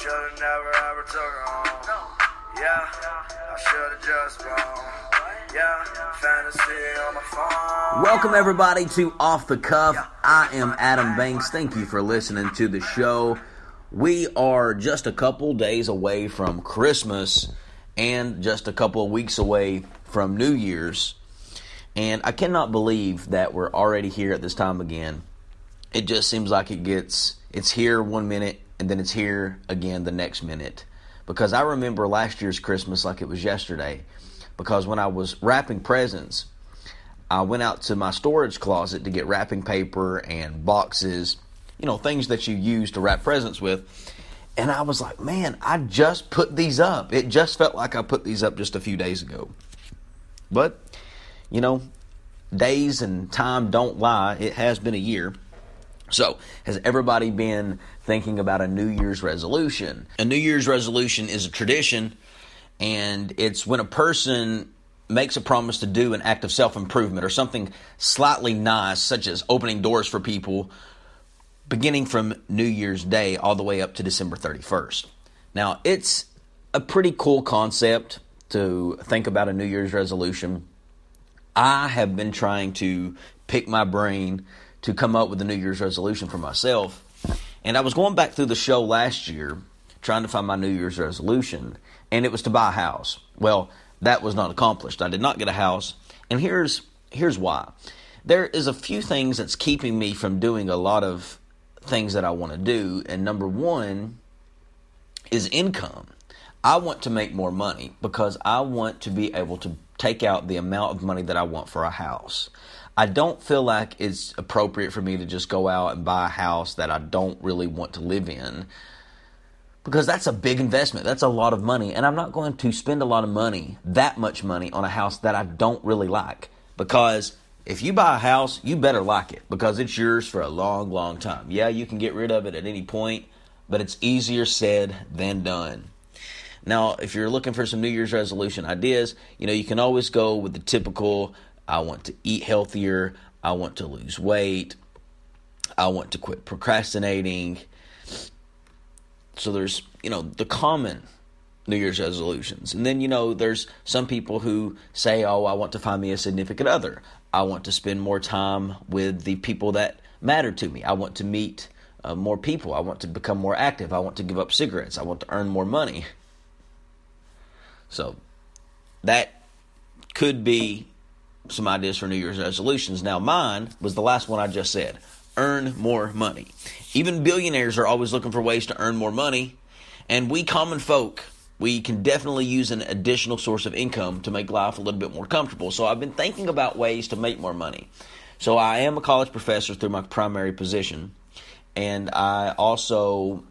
should've never ever took her home. Yeah, I should've just gone. Yeah, fantasy on my phone. Welcome, everybody, to Off the Cuff. I am Adam Banks. Thank you for listening to the show. We are just a couple days away from Christmas and just a couple of weeks away from New Year's. And I cannot believe that we're already here at this time again. It just seems like it gets, it's here one minute and then it's here again the next minute. Because I remember last year's Christmas like it was yesterday. Because when I was wrapping presents, I went out to my storage closet to get wrapping paper and boxes, you know, things that you use to wrap presents with. And I was like, man, I just put these up. It just felt like I put these up just a few days ago. But, you know, days and time don't lie. It has been a year. So, has everybody been thinking about a New Year's resolution? A New Year's resolution is a tradition, and it's when a person makes a promise to do an act of self improvement or something slightly nice, such as opening doors for people, beginning from New Year's Day all the way up to December 31st. Now, it's a pretty cool concept to think about a New Year's resolution. I have been trying to pick my brain to come up with a New Year's resolution for myself. And I was going back through the show last year trying to find my New Year's resolution, and it was to buy a house. Well, that was not accomplished. I did not get a house, and here's here's why. There is a few things that's keeping me from doing a lot of things that I want to do, and number 1 is income. I want to make more money because I want to be able to take out the amount of money that I want for a house. I don't feel like it's appropriate for me to just go out and buy a house that I don't really want to live in because that's a big investment. That's a lot of money. And I'm not going to spend a lot of money, that much money, on a house that I don't really like. Because if you buy a house, you better like it because it's yours for a long, long time. Yeah, you can get rid of it at any point, but it's easier said than done. Now, if you're looking for some New Year's resolution ideas, you know, you can always go with the typical I want to eat healthier. I want to lose weight. I want to quit procrastinating. So there's, you know, the common New Year's resolutions. And then, you know, there's some people who say, oh, I want to find me a significant other. I want to spend more time with the people that matter to me. I want to meet uh, more people. I want to become more active. I want to give up cigarettes. I want to earn more money. So that could be some ideas for New Year's resolutions. Now, mine was the last one I just said earn more money. Even billionaires are always looking for ways to earn more money, and we common folk, we can definitely use an additional source of income to make life a little bit more comfortable. So, I've been thinking about ways to make more money. So, I am a college professor through my primary position, and I also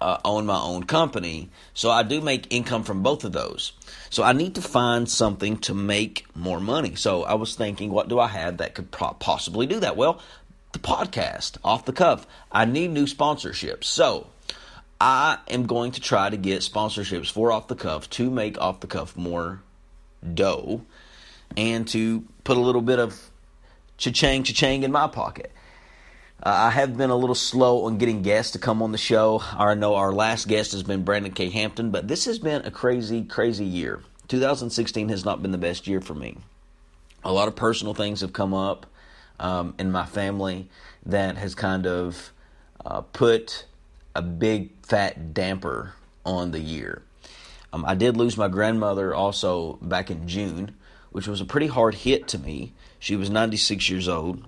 uh, own my own company. So I do make income from both of those. So I need to find something to make more money. So I was thinking, what do I have that could pro- possibly do that? Well, the podcast, off the cuff. I need new sponsorships. So I am going to try to get sponsorships for off the cuff to make off the cuff more dough and to put a little bit of cha-chang, cha-chang in my pocket. Uh, I have been a little slow on getting guests to come on the show. I know our last guest has been Brandon K. Hampton, but this has been a crazy, crazy year. 2016 has not been the best year for me. A lot of personal things have come up um, in my family that has kind of uh, put a big fat damper on the year. Um, I did lose my grandmother also back in June, which was a pretty hard hit to me. She was 96 years old.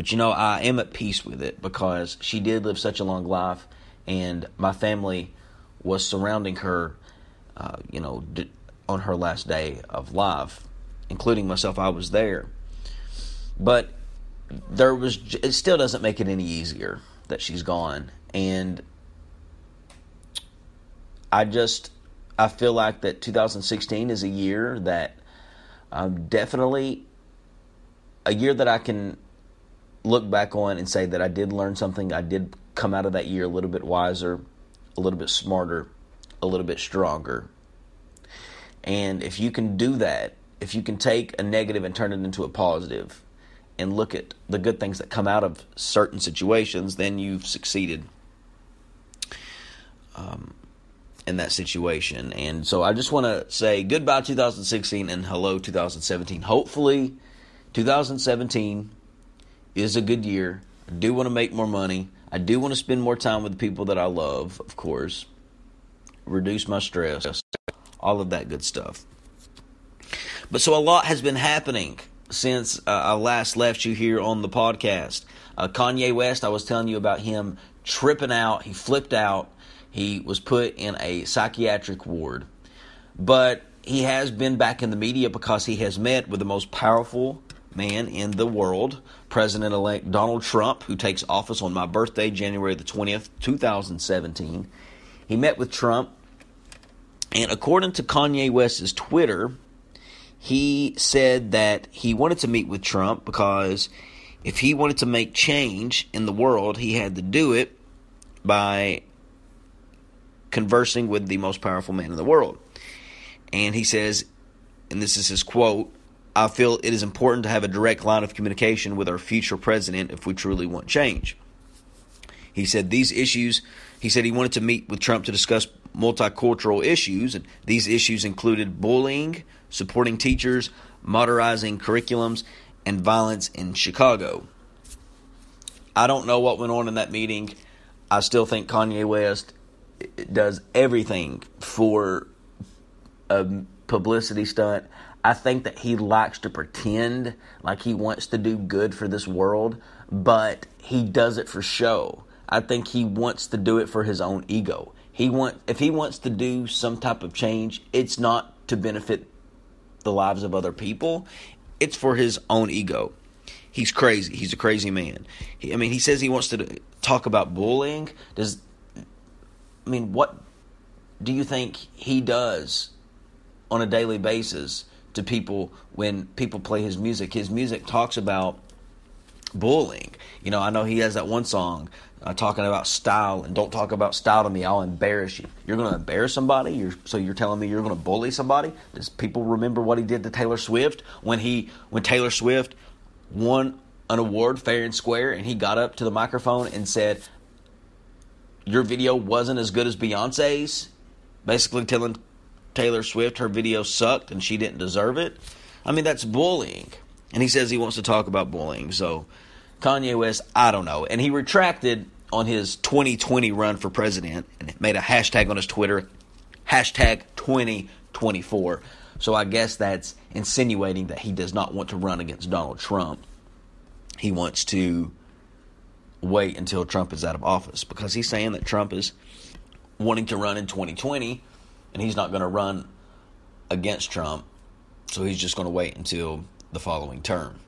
But you know, I am at peace with it because she did live such a long life, and my family was surrounding her, uh, you know, on her last day of life, including myself. I was there. But there was, it still doesn't make it any easier that she's gone. And I just, I feel like that 2016 is a year that um, definitely a year that I can look back on and say that I did learn something. I did come out of that year a little bit wiser, a little bit smarter, a little bit stronger. And if you can do that, if you can take a negative and turn it into a positive and look at the good things that come out of certain situations, then you've succeeded. um, in that situation. And so I just want to say goodbye 2016 and hello 2017. Hopefully, 2017 is a good year. I do want to make more money. I do want to spend more time with the people that I love, of course. Reduce my stress, all of that good stuff. But so a lot has been happening since uh, I last left you here on the podcast. Uh, Kanye West, I was telling you about him tripping out. He flipped out. He was put in a psychiatric ward. But he has been back in the media because he has met with the most powerful man in the world, President elect Donald Trump, who takes office on my birthday, January the 20th, 2017. He met with Trump, and according to Kanye West's Twitter, he said that he wanted to meet with Trump because if he wanted to make change in the world, he had to do it by conversing with the most powerful man in the world. And he says, and this is his quote I feel it is important to have a direct line of communication with our future president if we truly want change. He said these issues, he said he wanted to meet with Trump to discuss multicultural issues, and these issues included bullying, supporting teachers, modernizing curriculums, and violence in Chicago. I don't know what went on in that meeting. I still think Kanye West does everything for a publicity stunt. I think that he likes to pretend like he wants to do good for this world, but he does it for show. I think he wants to do it for his own ego. He want if he wants to do some type of change, it's not to benefit the lives of other people. It's for his own ego. He's crazy. He's a crazy man. He, I mean, he says he wants to talk about bullying. Does I mean, what do you think he does on a daily basis to people when people play his music? His music talks about bullying. You know, I know he has that one song uh, talking about style and don't talk about style to me. I'll embarrass you. You're going to embarrass somebody. You're, so you're telling me you're going to bully somebody? Does people remember what he did to Taylor Swift when he when Taylor Swift won an award fair and square and he got up to the microphone and said, "Your video wasn't as good as Beyonce's," basically telling Taylor Swift her video sucked and she didn't deserve it. I mean, that's bullying. And he says he wants to talk about bullying. So Kanye West, I don't know. And he retracted on his 2020 run for president and made a hashtag on his Twitter, hashtag 2024. So I guess that's insinuating that he does not want to run against Donald Trump. He wants to wait until Trump is out of office because he's saying that Trump is wanting to run in 2020 and he's not going to run against Trump. So he's just going to wait until the following term.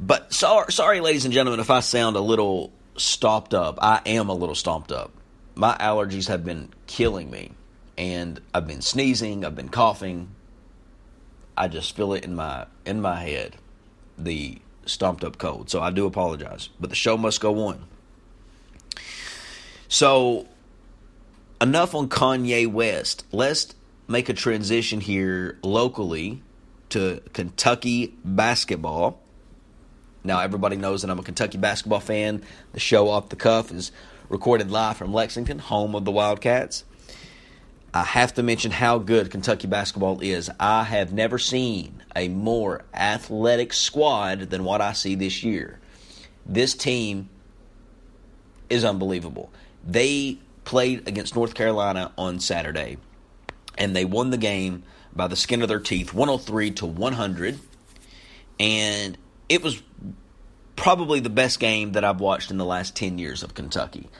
But sorry, sorry, ladies and gentlemen, if I sound a little stopped up. I am a little stomped up. My allergies have been killing me, and I've been sneezing. I've been coughing. I just feel it in my in my head, the stomped up cold. So I do apologize, but the show must go on. So enough on Kanye West. Let's make a transition here locally to Kentucky basketball. Now, everybody knows that I'm a Kentucky basketball fan. The show Off the Cuff is recorded live from Lexington, home of the Wildcats. I have to mention how good Kentucky basketball is. I have never seen a more athletic squad than what I see this year. This team is unbelievable. They played against North Carolina on Saturday, and they won the game by the skin of their teeth, 103 to 100. And it was probably the best game that I've watched in the last 10 years of Kentucky.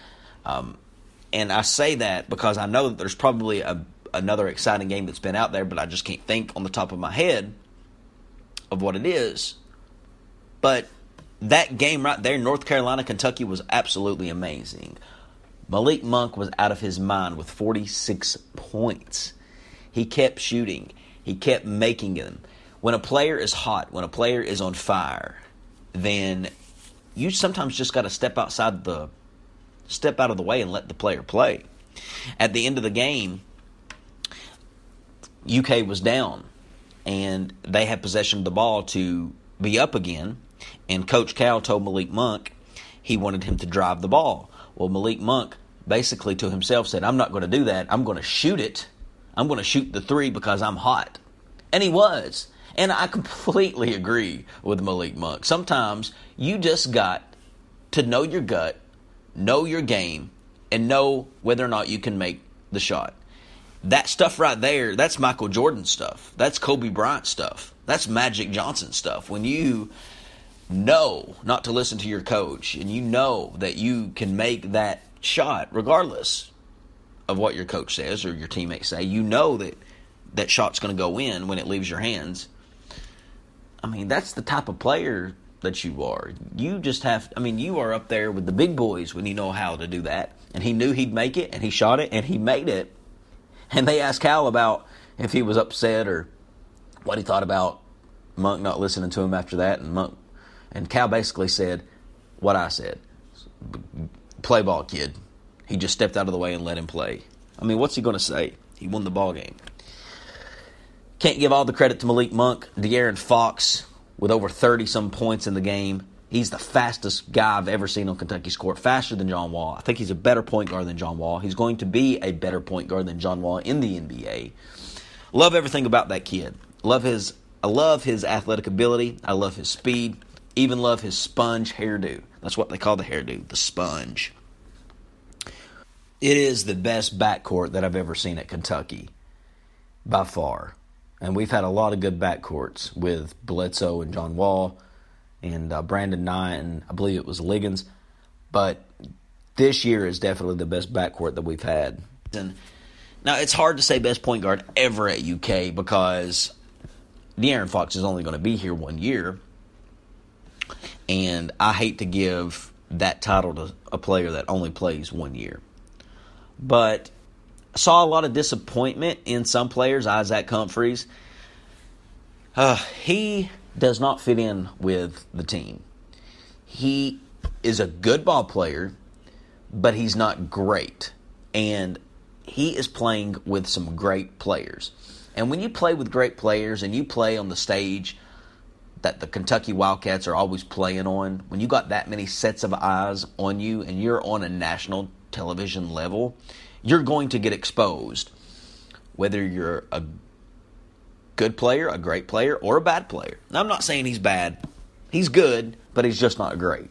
Um, and I say that because I know that there's probably a, another exciting game that's been out there, but I just can't think on the top of my head of what it is. But that game right there, North Carolina, Kentucky, was absolutely amazing. Malik Monk was out of his mind with 46 points. He kept shooting, he kept making them. When a player is hot, when a player is on fire, then you sometimes just got to step outside the step out of the way and let the player play. At the end of the game, UK was down and they had possession of the ball to be up again. And Coach Cal told Malik Monk he wanted him to drive the ball. Well, Malik Monk basically to himself said, I'm not going to do that. I'm going to shoot it. I'm going to shoot the three because I'm hot. And he was. And I completely agree with Malik Monk. Sometimes you just got to know your gut, know your game, and know whether or not you can make the shot. That stuff right there, that's Michael Jordan stuff. That's Kobe Bryant stuff. That's Magic Johnson stuff. When you know not to listen to your coach and you know that you can make that shot regardless of what your coach says or your teammates say, you know that that shot's going to go in when it leaves your hands. I mean, that's the type of player that you are. You just have, I mean, you are up there with the big boys when you know how to do that. And he knew he'd make it, and he shot it, and he made it. And they asked Cal about if he was upset or what he thought about Monk not listening to him after that. And Monk and Cal basically said what I said play ball, kid. He just stepped out of the way and let him play. I mean, what's he going to say? He won the ball game. Can't give all the credit to Malik Monk. De'Aaron Fox with over 30 some points in the game. He's the fastest guy I've ever seen on Kentucky's court, faster than John Wall. I think he's a better point guard than John Wall. He's going to be a better point guard than John Wall in the NBA. Love everything about that kid. Love his I love his athletic ability. I love his speed. Even love his sponge hairdo. That's what they call the hairdo, the sponge. It is the best backcourt that I've ever seen at Kentucky, by far. And we've had a lot of good backcourts with Bledsoe and John Wall and uh, Brandon Knight and I believe it was Liggins. But this year is definitely the best backcourt that we've had. And now it's hard to say best point guard ever at UK because De'Aaron Fox is only going to be here one year, and I hate to give that title to a player that only plays one year. But I saw a lot of disappointment in some players. Isaac Humphries, uh, he does not fit in with the team. He is a good ball player, but he's not great. And he is playing with some great players. And when you play with great players and you play on the stage that the Kentucky Wildcats are always playing on, when you got that many sets of eyes on you and you're on a national television level, you're going to get exposed. Whether you're a good player, a great player, or a bad player. Now, I'm not saying he's bad. He's good, but he's just not great.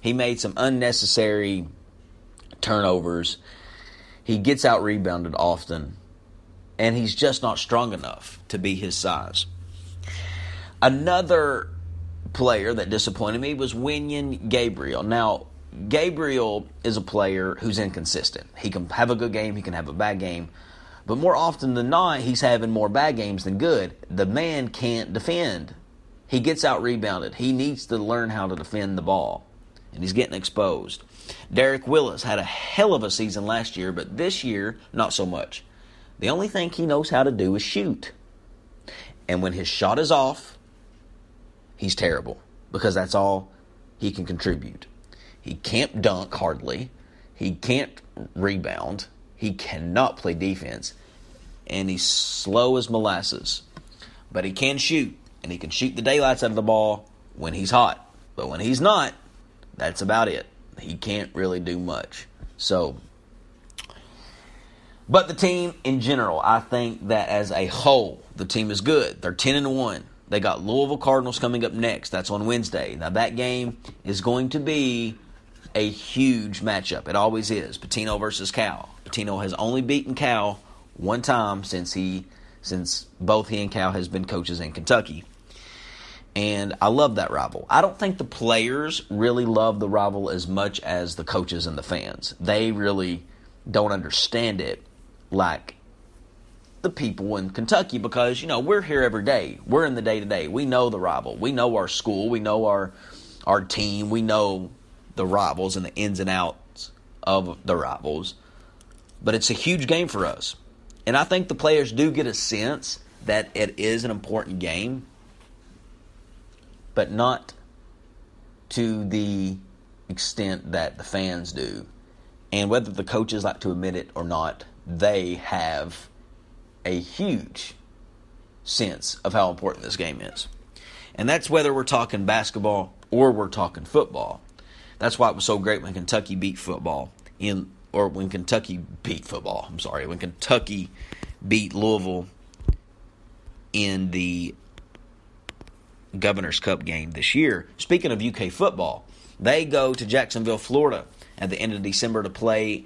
He made some unnecessary turnovers. He gets out rebounded often, and he's just not strong enough to be his size. Another player that disappointed me was Wenyen Gabriel. Now, Gabriel is a player who's inconsistent. He can have a good game, he can have a bad game, but more often than not, he's having more bad games than good. The man can't defend. He gets out rebounded. He needs to learn how to defend the ball, and he's getting exposed. Derek Willis had a hell of a season last year, but this year, not so much. The only thing he knows how to do is shoot. And when his shot is off, he's terrible because that's all he can contribute. He can't dunk hardly. He can't rebound. He cannot play defense. And he's slow as molasses. But he can shoot. And he can shoot the daylights out of the ball when he's hot. But when he's not, that's about it. He can't really do much. So, but the team in general, I think that as a whole, the team is good. They're 10 and 1. They got Louisville Cardinals coming up next. That's on Wednesday. Now, that game is going to be a huge matchup. It always is. Pitino versus Cal. Pitino has only beaten Cal one time since he since both he and Cal has been coaches in Kentucky. And I love that rival. I don't think the players really love the rival as much as the coaches and the fans. They really don't understand it like the people in Kentucky because, you know, we're here every day. We're in the day to day. We know the rival. We know our school. We know our our team. We know the rivals and the ins and outs of the rivals. But it's a huge game for us. And I think the players do get a sense that it is an important game, but not to the extent that the fans do. And whether the coaches like to admit it or not, they have a huge sense of how important this game is. And that's whether we're talking basketball or we're talking football. That's why it was so great when Kentucky beat football in or when Kentucky beat football. I'm sorry, when Kentucky beat Louisville in the Governor's Cup game this year. Speaking of UK football, they go to Jacksonville, Florida at the end of December to play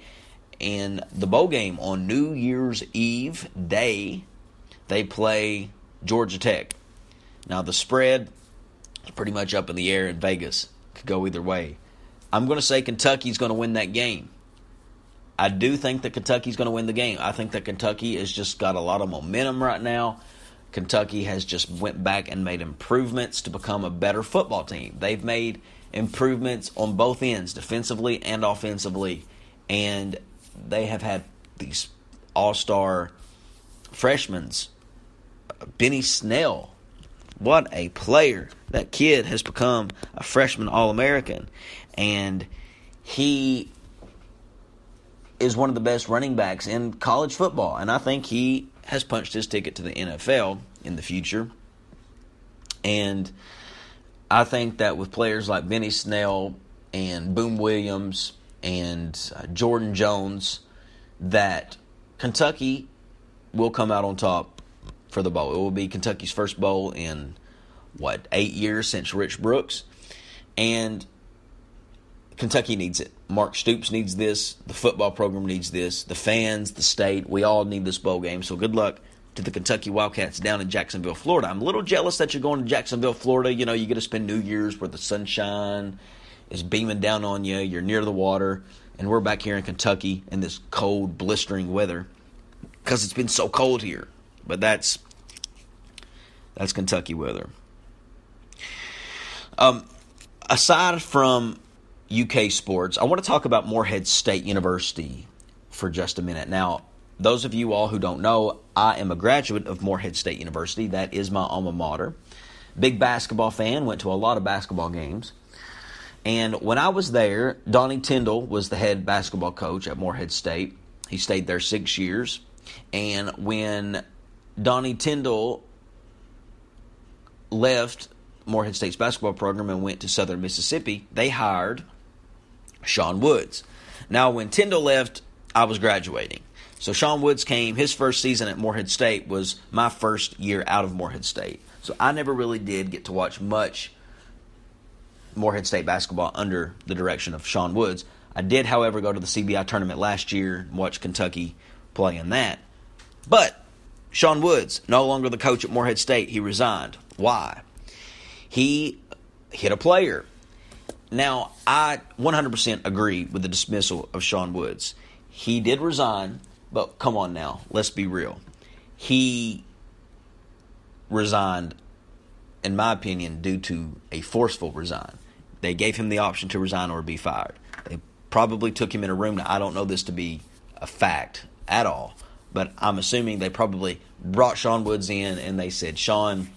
in the bowl game on New Year's Eve day. They play Georgia Tech. Now, the spread is pretty much up in the air in Vegas. Could go either way. I'm going to say Kentucky's going to win that game. I do think that Kentucky's going to win the game. I think that Kentucky has just got a lot of momentum right now. Kentucky has just went back and made improvements to become a better football team. They've made improvements on both ends, defensively and offensively, and they have had these all-star freshmen. Uh, Benny Snell, what a player! That kid has become a freshman All-American, and he is one of the best running backs in college football, and I think he has punched his ticket to the NFL in the future. And I think that with players like Benny Snell and Boom Williams and uh, Jordan Jones, that Kentucky will come out on top for the bowl. It will be Kentucky's first bowl in what eight years since Rich Brooks, and Kentucky needs it. Mark Stoops needs this. The football program needs this. The fans, the state, we all need this bowl game. So good luck to the Kentucky Wildcats down in Jacksonville, Florida. I'm a little jealous that you're going to Jacksonville, Florida. You know, you get to spend New Year's where the sunshine is beaming down on you. You're near the water. And we're back here in Kentucky in this cold, blistering weather because it's been so cold here. But that's that's Kentucky weather. Um, aside from UK sports, I want to talk about Morehead State University for just a minute. Now, those of you all who don't know, I am a graduate of Morehead State University. That is my alma mater. Big basketball fan, went to a lot of basketball games. And when I was there, Donnie Tyndall was the head basketball coach at Morehead State. He stayed there six years. And when Donnie Tyndall left Morehead State's basketball program and went to Southern Mississippi, they hired Sean Woods. Now, when Tyndall left, I was graduating. So Sean Woods came. His first season at Morehead State was my first year out of Morehead State. So I never really did get to watch much Morehead State basketball under the direction of Sean Woods. I did, however, go to the CBI tournament last year and watch Kentucky play in that. But Sean Woods, no longer the coach at Morehead State, he resigned. Why? He hit a player. Now, I 100% agree with the dismissal of Sean Woods. He did resign but come on now, let's be real. He resigned, in my opinion, due to a forceful resign. They gave him the option to resign or be fired. They probably took him in a room. Now, I don't know this to be a fact at all, but I'm assuming they probably brought Sean Woods in and they said, Sean,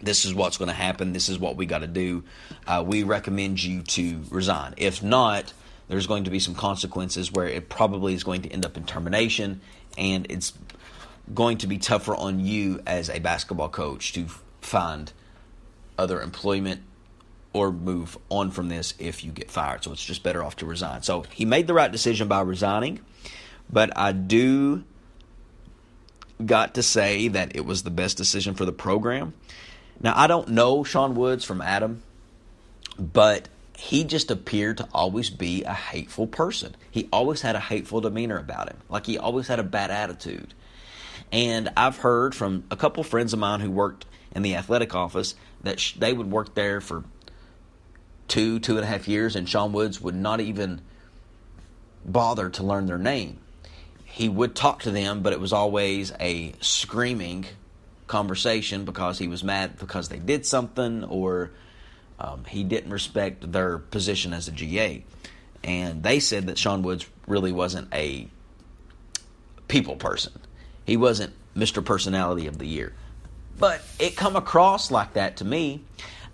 this is what's going to happen. This is what we got to do. Uh, we recommend you to resign. If not, there's going to be some consequences where it probably is going to end up in termination, and it's going to be tougher on you as a basketball coach to find other employment or move on from this if you get fired. So it's just better off to resign. So he made the right decision by resigning, but I do got to say that it was the best decision for the program. Now, I don't know Sean Woods from Adam, but he just appeared to always be a hateful person. He always had a hateful demeanor about him, like he always had a bad attitude. And I've heard from a couple friends of mine who worked in the athletic office that they would work there for two, two and a half years, and Sean Woods would not even bother to learn their name. He would talk to them, but it was always a screaming conversation because he was mad because they did something or um, he didn't respect their position as a GA. And they said that Sean Woods really wasn't a people person. He wasn't Mr. Personality of the Year. But it come across like that to me.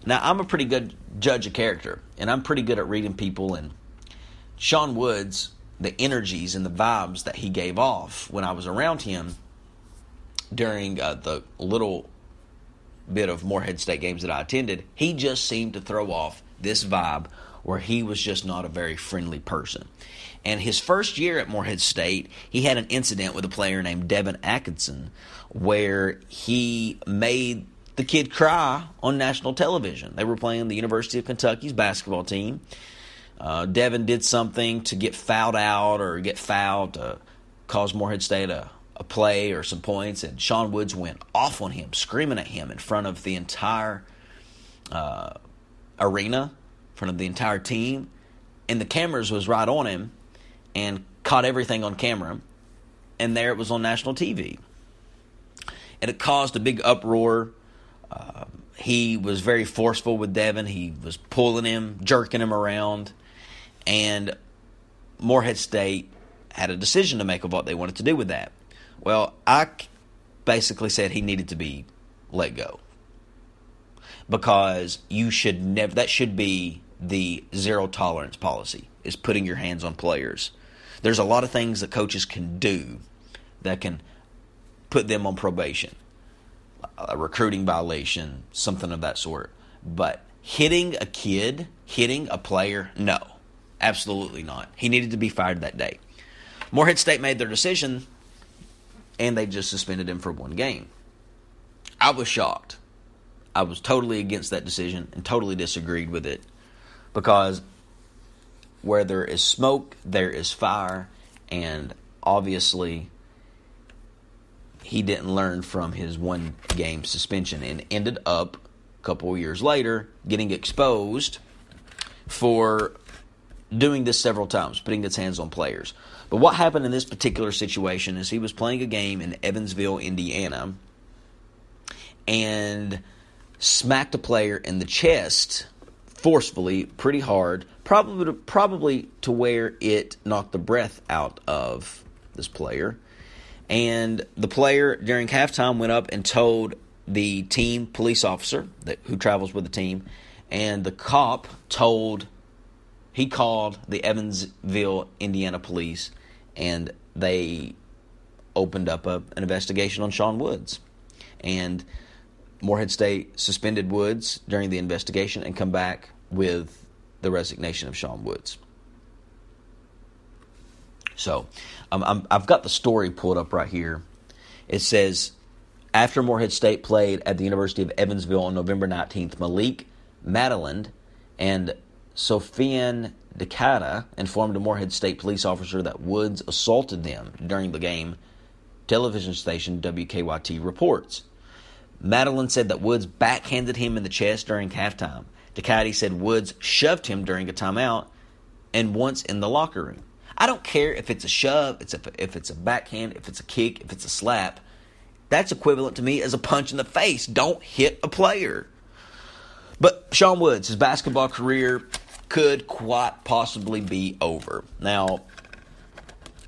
Now, I'm a pretty good judge of character, and I'm pretty good at reading people. And Sean Woods, the energies and the vibes that he gave off when I was around him during uh, the little bit of Morehead State games that I attended, he just seemed to throw off this vibe where he was just not a very friendly person. And his first year at Morehead State, he had an incident with a player named Devin Atkinson where he made the kid cry on national television. They were playing the University of Kentucky's basketball team. Uh, Devin did something to get fouled out or get fouled to cause Morehead State a, a play or some points, and Sean Woods went off on him, screaming at him in front of the entire uh, arena, in front of the entire team, and the cameras was right on him and caught everything on camera, and there it was on national TV. And it caused a big uproar. Uh, he was very forceful with Devin. He was pulling him, jerking him around, and Morehead State had a decision to make of what they wanted to do with that. Well, I basically said he needed to be let go because you should never. That should be the zero tolerance policy is putting your hands on players. There's a lot of things that coaches can do that can put them on probation, a recruiting violation, something of that sort. But hitting a kid, hitting a player, no, absolutely not. He needed to be fired that day. Morehead State made their decision and they just suspended him for one game. I was shocked. I was totally against that decision and totally disagreed with it because where there is smoke, there is fire, and obviously he didn't learn from his one game suspension and ended up a couple years later getting exposed for doing this several times, putting its hands on players. But what happened in this particular situation is he was playing a game in Evansville, Indiana, and smacked a player in the chest forcefully, pretty hard, probably probably to where it knocked the breath out of this player. And the player during halftime went up and told the team police officer that who travels with the team, and the cop told he called the Evansville, Indiana police, and they opened up a, an investigation on Sean Woods. And Morehead State suspended Woods during the investigation and come back with the resignation of Sean Woods. So, um, i have got the story pulled up right here. It says after Morehead State played at the University of Evansville on November 19th, Malik Maitland and Sofian Decada informed a Morehead State police officer that Woods assaulted them during the game, television station WKYT reports. Maitland said that Woods backhanded him in the chest during halftime. Ducati said Woods shoved him during a timeout and once in the locker room. I don't care if it's a shove, it's a, if it's a backhand, if it's a kick, if it's a slap. That's equivalent to me as a punch in the face. Don't hit a player. But Sean Woods, his basketball career could quite possibly be over. Now,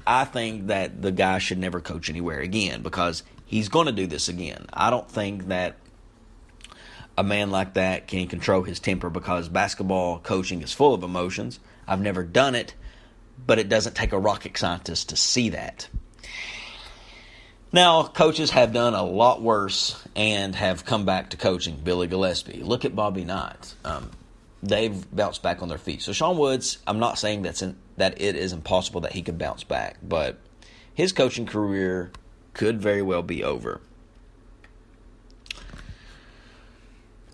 I think that the guy should never coach anywhere again because he's going to do this again. I don't think that a man like that can control his temper because basketball coaching is full of emotions. I've never done it, but it doesn't take a rocket scientist to see that. Now, coaches have done a lot worse and have come back to coaching. Billy Gillispie. Look at Bobby Knight. Um, they've bounced back on their feet. So Sean Woods, I'm not saying that's in, that it is impossible that he could bounce back, but his coaching career could very well be over.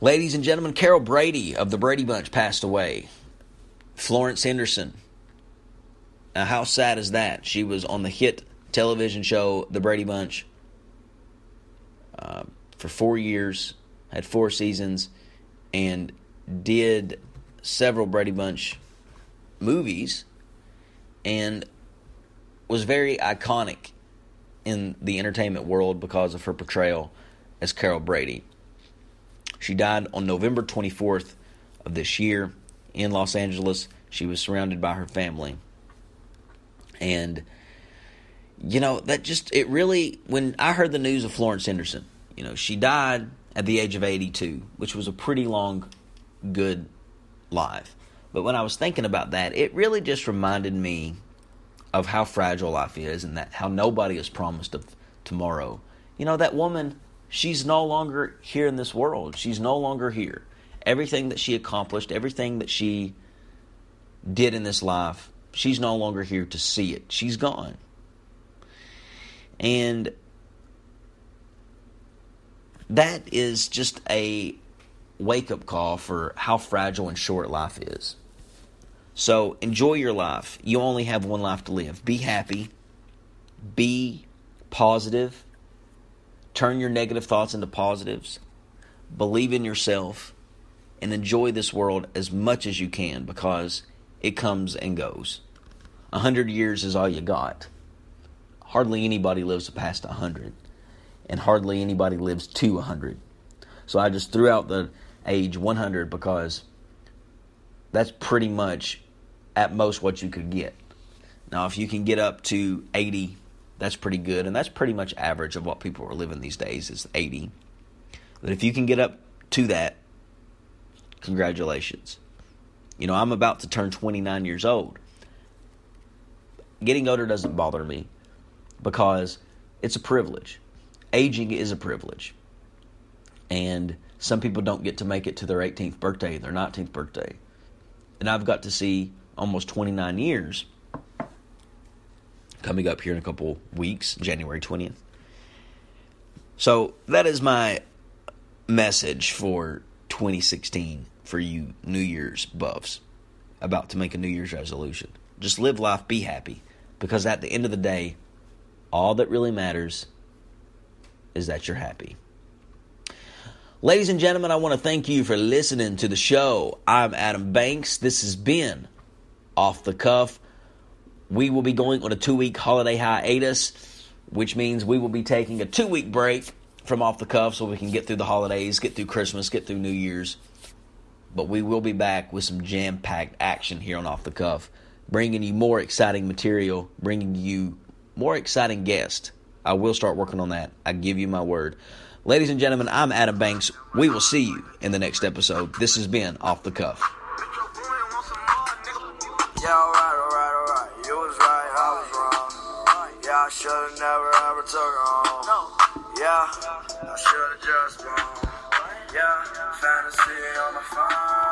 Ladies and gentlemen, Carol Brady of the Brady Bunch passed away. Florence Henderson. Now, how sad is that? She was on the hit television show The Brady Bunch uh, for four years, had four seasons, and did several Brady Bunch movies, and was very iconic in the entertainment world because of her portrayal as Carol Brady. She died on November 24th of this year in Los Angeles. She was surrounded by her family. And, you know, that just, it really, when I heard the news of Florence Henderson, you know, she died at the age of 82, which was a pretty long, good life. But when I was thinking about that, it really just reminded me of how fragile life is and that how nobody is promised of tomorrow. You know, that woman she's no longer here in this world. She's no longer here. Everything that she accomplished, everything that she did in this life, she's no longer here to see it. She's gone. And that is just a wake up call for how fragile and short life is. So enjoy your life. You only have one life to live. Be happy. Be positive. Turn your negative thoughts into positives. Believe in yourself and enjoy this world as much as you can because it comes and goes. A hundred years is all you got. Hardly anybody lives past a hundred, and hardly anybody lives to a hundred. So I just threw out the age 100 because that's pretty much at most what you could get. Now, if you can get up to 80, that's pretty good, and that's pretty much average of what people are living these days is 80. But if you can get up to that, congratulations. You know, I'm about to turn 29 years old. Getting older doesn't bother me because it's a privilege. Aging is a privilege. And some people don't get to make it to their 18th birthday, their 19th birthday. And I've got to see almost 29 years coming up here in a couple weeks, January 20th. So that is my message for 2016 for you New Year's buffs about to make a New Year's resolution. Just live life, be happy, because at the end of the day, all that really matters is that you're happy. Ladies and gentlemen, I want to thank you for listening to the show. I'm Adam Banks. This has been Off the Cuff. We will be going on a two week holiday hiatus, which means we will be taking a two week break from Off the Cuff so we can get through the holidays, get through Christmas, get through New Year's. But we will be back with some jam packed action here on Off the Cuff, bringing you more exciting material, bringing you more exciting guests. I will start working on that. I give you my word. Ladies and gentlemen, I'm Adam Banks. We will see you in the next episode. This has been Off the Cuff. Yeah, alright, alright, alright. You was right, I was wrong. Yeah, I should've never ever took her home. Yeah, I should've just gone. Yeah, fantasy on my phone.